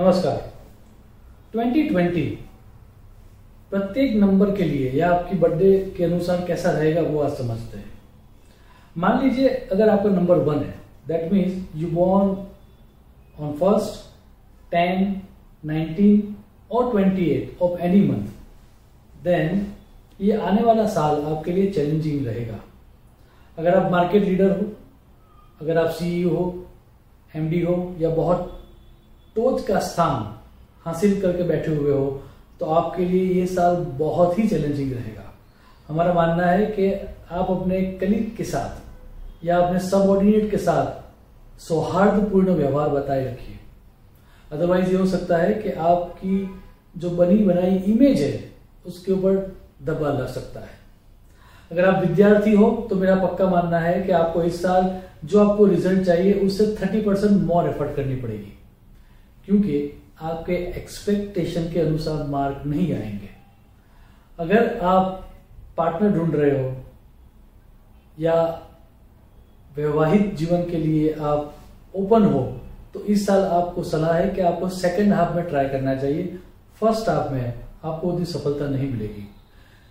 नमस्कार। 2020 प्रत्येक नंबर के लिए या आपकी बर्थडे के अनुसार कैसा रहेगा वो आज समझते हैं। मान लीजिए अगर आपका नंबर वन है that means you born on first ten nineteen और twenty eight of any month then ये आने वाला साल आपके लिए चैलेंजिंग रहेगा। अगर आप मार्केट लीडर हो, अगर आप सीईओ हो एमडी हो या बहुत टोच का स्थान हासिल करके बैठे हुए हो तो आपके लिए ये साल बहुत ही चैलेंजिंग रहेगा। हमारा मानना है कि आप अपने कलीग के साथ या अपने सबऑर्डिनेट के साथ सौहार्दपूर्ण व्यवहार बताए रखिए। अदरवाइज़ ये हो सकता है कि आपकी जो बनी बनाई इमेज है, उसके ऊपर दबा लग सकता है। अगर आप विद्यार्थी हो तो मेरा पक्का मानना है कि आपको इस साल जो आपको रिज़ल्ट चाहिए उससे थर्टी परसेंट मोर एफर्ट करनी पड़ेगी। क्योंकि आपके एक्सपेक्टेशन के अनुसार मार्क नहीं आएँगे। अगर आप पार्टनर ढूंढ रहे हो, या वैवाहिक जीवन के लिए आप ओपन हो तो इस साल आपको सलाह है कि आपको सेकेंड हाफ़ में ट्राई करना चाहिए। फ़र्स्ट हाफ़ में आपको उतनी सफलता नहीं मिलेगी।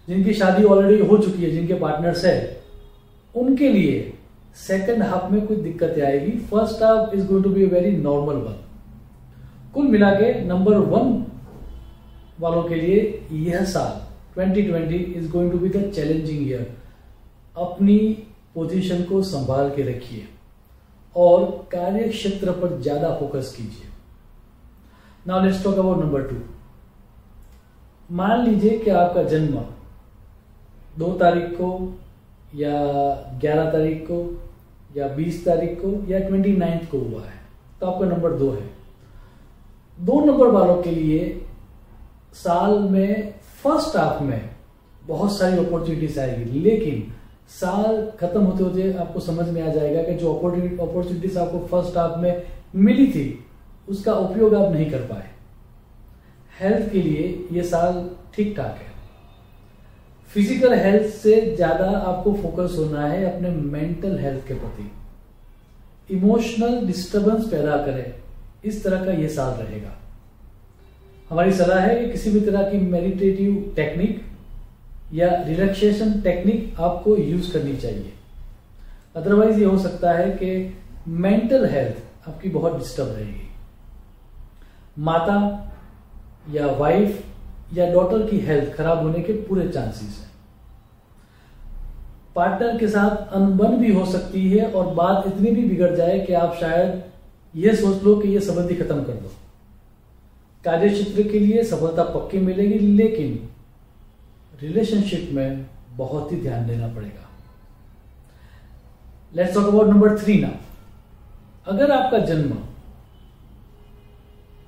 जिनकी शादी ऑलरेडी हो चुकी है, जिनके पार्टनर्स है, उनके लिए सेकेंड हाफ़ में कुछ दिक्कतें आएगी। First half is going to be very normal one कुल मिला के नंबर वन वालों के लिए यह साल 2020 is going to be the challenging year अपनी पोजीशन को संभाल के रखिए और कार्य क्षेत्र पर ज़्यादा फोकस कीजिए। Now let's talk about number two मान लीजिए कि आपका जन्म दो तारीख को या ग्यारह तारीख को या बीस तारीख को या ट्वेंटी नाइन्थ को हुआ है तो आपका नंबर दो है। दो नंबर वालों के लिए साल में फ़र्स्ट हाफ़ में बहुत सारी अपॉर्चुनिटीज़ आएगी, लेकिन साल खत्म होते होते आपको समझ में आ जाएगा कि जो अपॉर्चुनिटीज़ आपको फ़र्स्ट हाफ़ में मिली थी, उसका उपयोग आप नहीं कर पाए। हेल्थ के लिए ये साल ठीक ठाक है। फ़िज़िकल हेल्थ से ज़्यादा आपको फोकस होना है अपने मेंटल हेल्थ के प्रति। इमोशनल डिस्टरबेंस पैदा करें। इस तरह का यह साल रहेगा। हमारी सलाह है कि किसी भी तरह की मेडिटेटिव टेक्निक या रिलैक्सेशन टेक्निक आपको यूज़ करनी चाहिए। अदरवाइज़ ये हो सकता है कि मेंटल हेल्थ आपकी बहुत डिस्टर्ब रहेगी। माता या वाइफ या डॉटर की हेल्थ खराब होने के पूरे चांसेस हैं। पार्टनर के साथ अनबन भी हो सकती है और बात इतनी भी बिगड़ जाए कि आप शायद यह सोच लो कि यह संबंधी खत्म कर दो। कार्य क्षेत्र के लिए सफलता पक्की मिलेगी, लेकिन रिलेशनशिप में बहुत ही ध्यान देना पड़ेगा। Let's talk about number three ना अगर आपका जन्म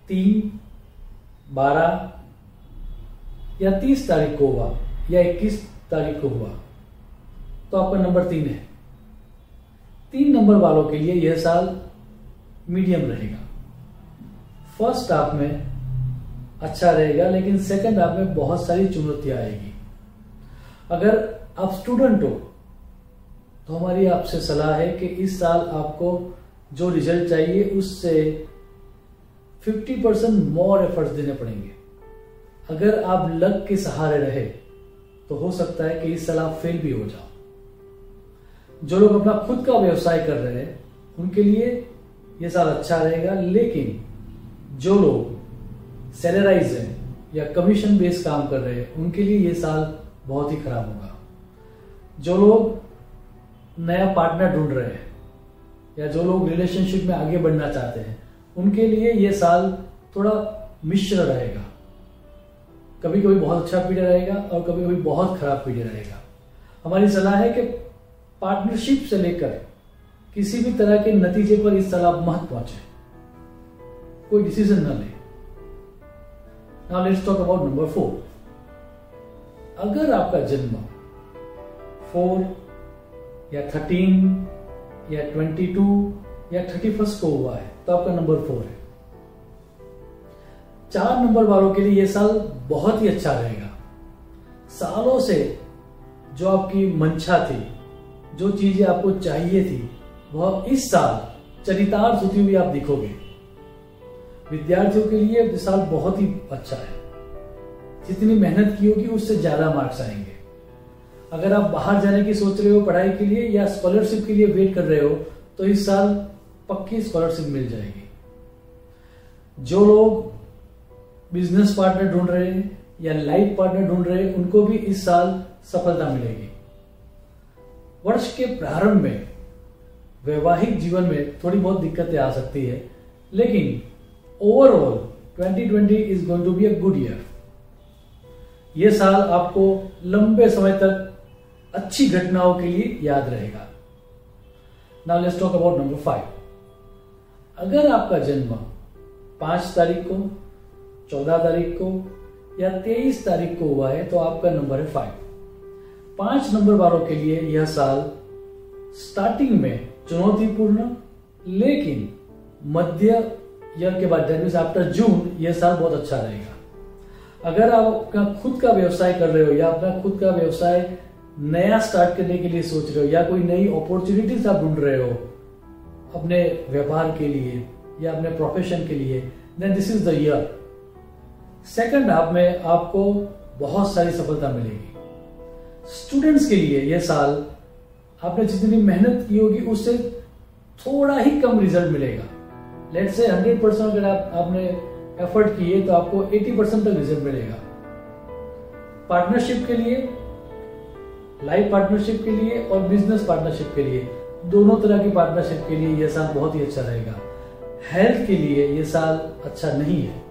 तीन, बारह या तीस तारीख को हुआ या इक्कीस तारीख को हुआ तो आपका नंबर तीन है। तीन नंबर वालों के लिए यह साल मीडियम रहेगा। फ़र्स्ट हाफ़ में अच्छा रहेगा, लेकिन सेकंड हाफ़ में बहुत सारी चुनौतियाँ आएगी। अगर आप स्टूडेंट हो तो हमारी आपसे सलाह है कि इस साल आपको जो रिज़ल्ट चाहिए, उससे 50 परसेंट मोर एफर्ट्स देने पड़ेंगे। अगर आप लक के सहारे रहे तो हो सकता है कि इस साल आप फेल भी हो जाओ। जो लोग अपना खुद का व्यवसाय कर रहे हैं, उनके लिए यह साल अच्छा रहेगा, लेकिन जो लोग सैलराइज है या कमीशन बेस्ड काम कर रहे हैं, उनके लिए यह साल बहुत ही खराब होगा। जो लोग नया पार्टनर ढूंढ रहे हैं, या जो लोग रिलेशनशिप में आगे बढ़ना चाहते हैं, उनके लिए यह साल थोड़ा मिश्र रहेगा। कभी कभी बहुत अच्छा पीरियड रहेगा और कभी कभी बहुत खराब पीरियड रहेगा। हमारी सलाह है कि पार्टनरशिप से लेकर किसी भी तरह के नतीजे पर इस साल आप मत पहुँचे कोई डिसीज़न ना ले। Now let's talk about number four अगर आपका जन्म फोर या थर्टीन या ट्वेंटी टू या थर्टी फ़र्स्ट को हुआ है तो आपका नंबर फोर है। चार नंबर वालों के लिए यह साल बहुत ही अच्छा रहेगा। सालों से जो आपकी मंशा थी, जो चीज़ें आपको चाहिए थी वह इस साल चरितार्थ होती हुई आप दिखोगे। विद्यार्थियों के लिए ये साल बहुत ही अच्छा है। जितनी मेहनत की होगी, उससे ज़्यादा मार्क्स आएँगे। अगर आप बाहर जाने की सोच रहे हो, पढ़ाई के लिए या स्कॉलरशिप के लिए वेट कर रहे हो तो इस साल पक्की स्कॉलरशिप मिल जाएगी। जो लोग बिज़नेस पार्टनर ढूंढ रहे हैं या लाइफ पार्टनर ढूंढ रहे हैं, उनको भी इस साल सफलता मिलेगी। वर्ष के प्रारंभ में वैवाहिक जीवन में थोड़ी बहुत दिक्कतें आ सकती है, लेकिन overall 2020 is going to be a good year यह साल आपको लंबे समय तक अच्छी घटनाओं के लिए याद रहेगा। Now let's talk about number five अगर आपका जन्म पाँच तारीख को, चौदह तारीख को या तेईस तारीख को हुआ है तो आपका नंबर है फाइव पाँच नंबर वालों के लिए यह साल स्टार्टिंग में चुनौतीपूर्ण, लेकिन मध्य ईयर के बाद दैट आफ्टर जून यह साल बहुत अच्छा रहेगा। अगर आप अपना खुद का व्यवसाय कर रहे हो, या अपना खुद का व्यवसाय नया स्टार्ट करने के लिए सोच रहे हो, या कोई नई अपॉर्चुनिटीज़ आप ढूंढ रहे हो, अपने व्यापार के लिए, या अपने प्रोफेशन के लिए then this is the year second half में आपको बहुत सारी सफलता मिलेगी। स्टूडेंट्स के लिए यह साल आपने जितनी मेहनत की होगी, उससे थोड़ा ही कम रिज़ल्ट मिलेगा। लेट से हंड्रेड परसेंट अगर आप, आपने एफर्ट किए तो आपको एटी परसेंट तक रिज़ल्ट मिलेगा। पार्टनरशिप के लिए लाइफ पार्टनरशिप के लिए और बिज़नेस पार्टनरशिप के लिए, दोनों तरह की पार्टनरशिप के लिए यह साल बहुत ही अच्छा रहेगा। हेल्थ के लिए यह साल अच्छा नहीं है।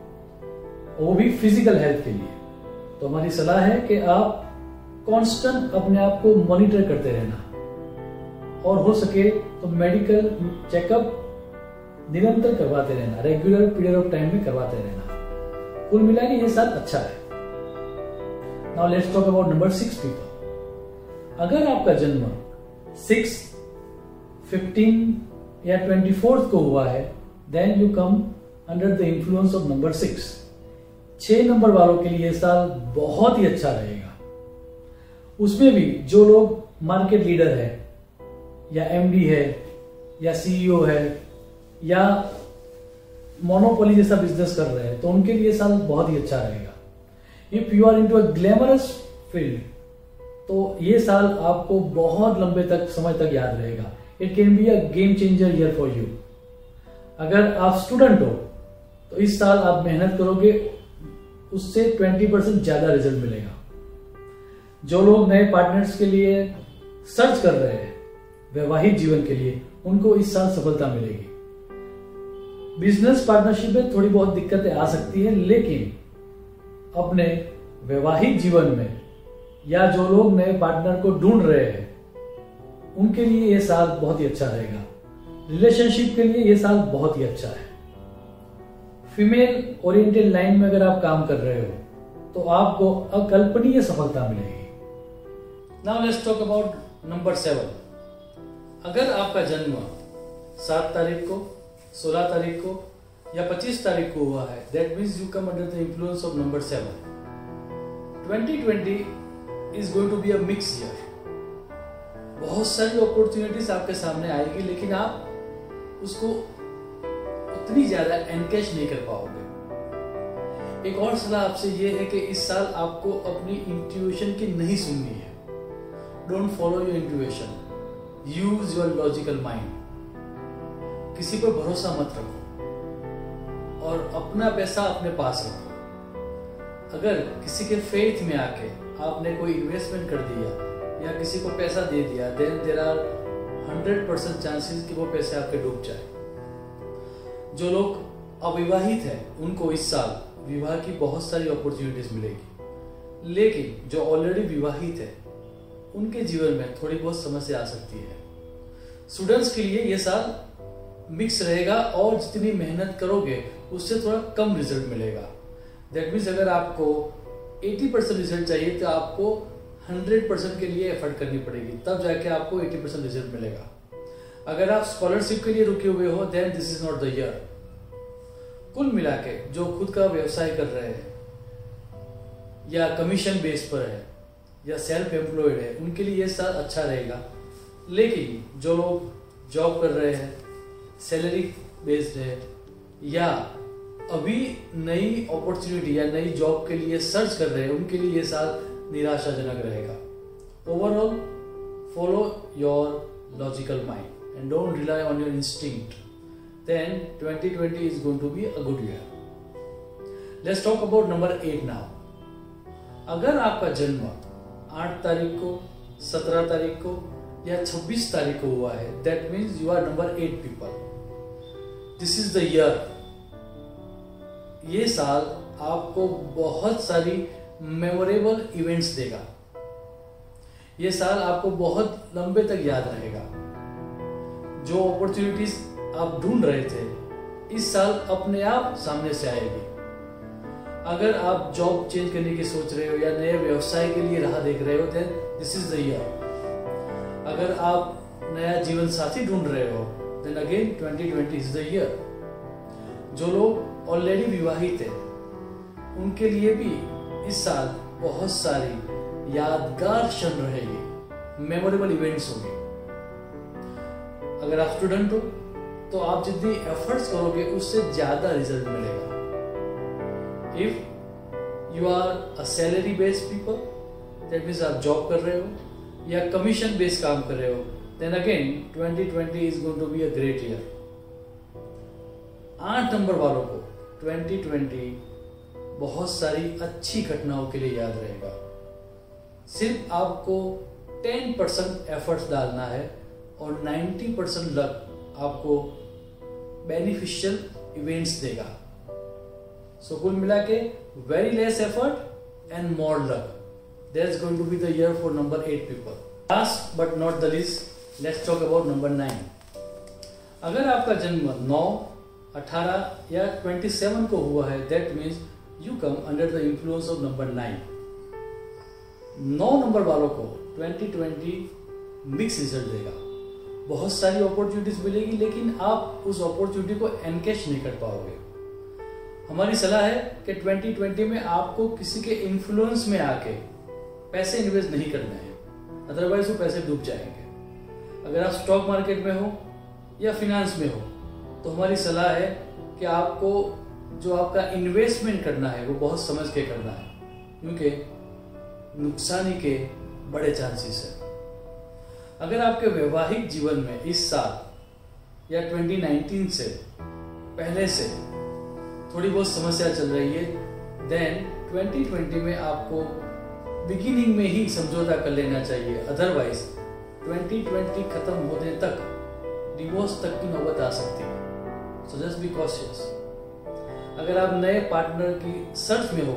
वो भी फ़िज़िकल हेल्थ के लिए। तो हमारी सलाह है कि आप कांस्टेंट अपने आप को मॉनिटर करते रहना। और हो सके तो मेडिकल चेकअप निरंतर करवाते रहना रेगुलर पीरियड ऑफ़ टाइम में करवाते रहना। कुल मिला के ये साल अच्छा है। Now let's talk about number six people अगर आपका जन्म सिक्स फिफ्टीन या ट्वेंटी फोर्थ को हुआ है then you come under the influence of number six छह नंबर वालों के लिए साल बहुत ही अच्छा रहेगा। उसमें भी जो लोग मार्केट लीडर है या एमडी है, या सीईओ है, या मोनोपोली जैसा बिज़नेस कर रहे हैं तो उनके लिए साल बहुत ही अच्छा रहेगा। If you are into a glamorous field तो ये साल आपको बहुत लंबे तक, समय तक याद रहेगा। It can be a game changer year for you अगर आप स्टूडेंट हो तो इस साल आप मेहनत करोगे, उससे 20 परसेंट ज़्यादा रिज़ल्ट मिलेगा। जो लोग नए पार्टनर्स के लिए सर्च कर रहे हैं वैवाहिक जीवन के लिए उनको इस साल सफलता मिलेगी। बिज़नेस पार्टनरशिप में थोड़ी बहुत दिक्कतें आ सकती है, लेकिन अपने वैवाहिक जीवन में या जो लोग नए पार्टनर को ढूंढ रहे हैं, उनके लिए यह साल बहुत ही अच्छा रहेगा। रिलेशनशिप के लिए यह साल बहुत ही अच्छा है। फीमेल ओरिएंटेड लाइन में अगर आप काम कर रहे हो तो आपको अकल्पनीय सफलता मिलेगी। Now let's talk about number seven अगर आपका जन्म सात तारीख को, सोलह तारीख को या पच्चीस तारीख को हुआ है that means you come under the influence of number seven 2020 is going to be mix year बहुत सारी अपॉर्चुनिटीज़ आपके सामने आएगी, लेकिन आप उसको उतनी ज़्यादा एनकेश नहीं कर पाओगे। एक और सलाह आपसे ये है कि इस साल आपको अपनी इंट्यूशन की नहीं सुननी है। Don't follow your intuition use your logical mind किसी पर भरोसा मत रखो और अपना पैसा अपने पास रखो। अगर किसी के फेथ में आके आपने कोई इन्वेस्टमेंट कर दिया या किसी को पैसा दे दिया then there are hundred percent chances कि वो पैसे आपके डूब जाए। जो लोग अविवाहित हैं, उनको इस साल विवाह की बहुत सारी अपॉर्चुनिटीज़ मिलेगी। लेकिन जो ऑलरेडी विवाहित है उनके जीवन में थोड़ी बहुत समस्या आ सकती है। स्टूडेंट्स के लिए ये साल मिक्स रहेगा और जितनी मेहनत करोगे, उससे थोड़ा कम रिज़ल्ट मिलेगा। दैट मीन्स अगर आपको 80 परसेंट रिज़ल्ट चाहिए तो आपको 100 परसेंट के लिए एफर्ट करनी पड़ेगी। तब जाके आपको 80 परसेंट रिज़ल्ट मिलेगा। अगर आप स्कॉलरशिप के लिए रुके हुए हो then this is not the year कुल मिला के जो खुद का व्यवसाय कर रहे हैं, या कमीशन बेस पर है या सेल्फ एम्प्लॉयड है, उनके लिए ये साल अच्छा रहेगा। लेकिन जो लोग जॉब कर रहे हैं सैलरी बेस्ड है, या अभी नई अपॉर्चुनिटी या नई जॉब के लिए सर्च कर रहे हैं, उनके लिए ये साल निराशाजनक रहेगा। Overall follow your logical mind and don't rely on your instinct then 2020 is going to be a good year let's talk about number eight now अगर आपका जन्म आठ तारीख को, सत्रह तारीख को या छब्बीस तारीख को हुआ है। That means you are number eight people this is the year ये साल आपको बहुत सारी मेमोरेबल इवेंट्स देगा। ये साल आपको बहुत लंबे तक याद रहेगा। जो अपॉर्चुनिटीज़ आप ढूंढ रहे थे, इस साल अपने आप सामने से आएगी। अगर आप जॉब चेंज करने की सोच रहे हो या नए व्यवसाय के लिए राह देख रहे हो then this is the year अगर आप नया जीवन साथी ढूंढ रहे हो then again 2020 is the year जो लोग ऑलरेडी विवाहित हैं, उनके लिए भी इस साल बहुत सारी यादगार क्षण रहेगी मेमोरेबल इवेंट्स होंगे. अगर आप स्टूडेंट हो तो आप जितनी एफर्ट्स करोगे, उससे ज़्यादा रिज़ल्ट मिलेगा. If you are a salary based people that means आप जॉब कर रहे हो, या कमीशन बेस्ड काम कर रहे हो then again 2020 is going to be a great year आठ नंबर वालों को 2020 बहुत सारी अच्छी घटनाओं के लिए याद रहेगा। सिर्फ़ आपको 10 परसेंट एफर्ट्स डालना है और 90 परसेंट लक आपको बेनिफिशियल इवेंट्स देगा। सो कुल मिला के very less effort and more luck is going to be the year for number eight people last but not the least let's talk about number nine अगर आपका जन्म नौ 18 या 27 को हुआ है that means you come under the influence of number nine now number वालों को 2020 mix result देगा। बहुत सारी अपॉर्चुनिटीज़ मिलेगी, लेकिन आप उस अपॉर्चुनिटी को एनकेश नहीं कर पाओगे। हमारी सलाह है कि 2020 में आपको किसी के इन्फ्लुएंस में आके पैसे इन्वेस्ट नहीं करने हैं। अदरवाइज़ वो पैसे डूब जाएँगे। अगर आप स्टॉक मार्केट में हो या फिनेंस में हो तो हमारी सलाह है कि आपको जो आपका इन्वेस्टमेंट करना है, वो बहुत समझ के करना है। क्योंकि नुकसानी के बड़े चांसेस है। अगर आपके वैवाहिक जीवन में इस साल या 2019 से, पहले से थोड़ी बहुत समस्या चल रही है। देन 2020 में आपको बिगिनिंग में ही समझौता कर लेना चाहिए। अदरवाइज़ 2020 खत्म होने तक डिवोर्स तक की नौबत आ सकती है। सो जस्ट बी कॉशियस अगर आप नए पार्टनर की सर्च में हो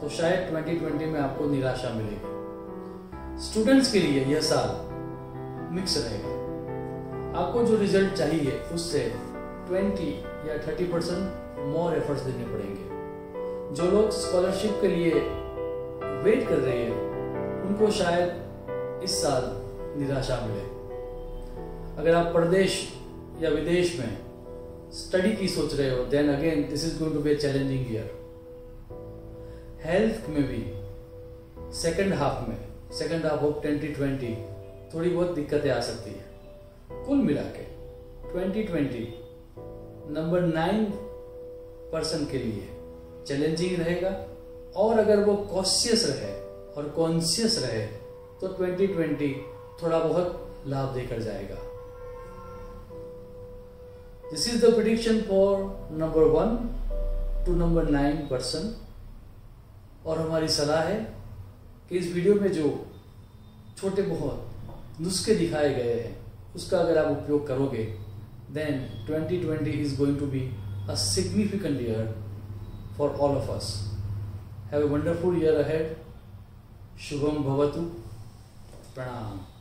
तो शायद 2020 में आपको निराशा मिलेगी। स्टूडेंट्स के लिए यह साल मिक्स रहेगा। आपको जो रिज़ल्ट चाहिए, उससे 20 या 30 परसेंट मोर एफर्ट्स देने पड़ेंगे। जो लोग स्कॉलरशिप के लिए वेट कर रहे हैं, उनको शायद इस साल निराशा मिले। अगर आप प्रदेश या विदेश में स्टडी की सोच रहे हो then again this is going to be challenging year health में भी सेकंड हाफ़ में सेकंड हाफ़ ऑफ़ 2020 थोड़ी बहुत दिक्कतें आ सकती है। कुल मिला के 2020 नंबर नाइन पर्सन के लिए चैलेंजिंग रहेगा। और अगर वो कॉशियस रहे और कॉन्शियस रहे तो 2020 थोड़ा बहुत लाभ देकर जाएगा। This is the prediction for number one to number nine person और हमारी सलाह है कि इस वीडियो में जो छोटे बहुत नुस्खे दिखाए गए हैं, उसका अगर आप उपयोग करोगे then 2020 is going to be a significant year for all of us. Have a wonderful year ahead. Shubham Bhavatu. Pranam.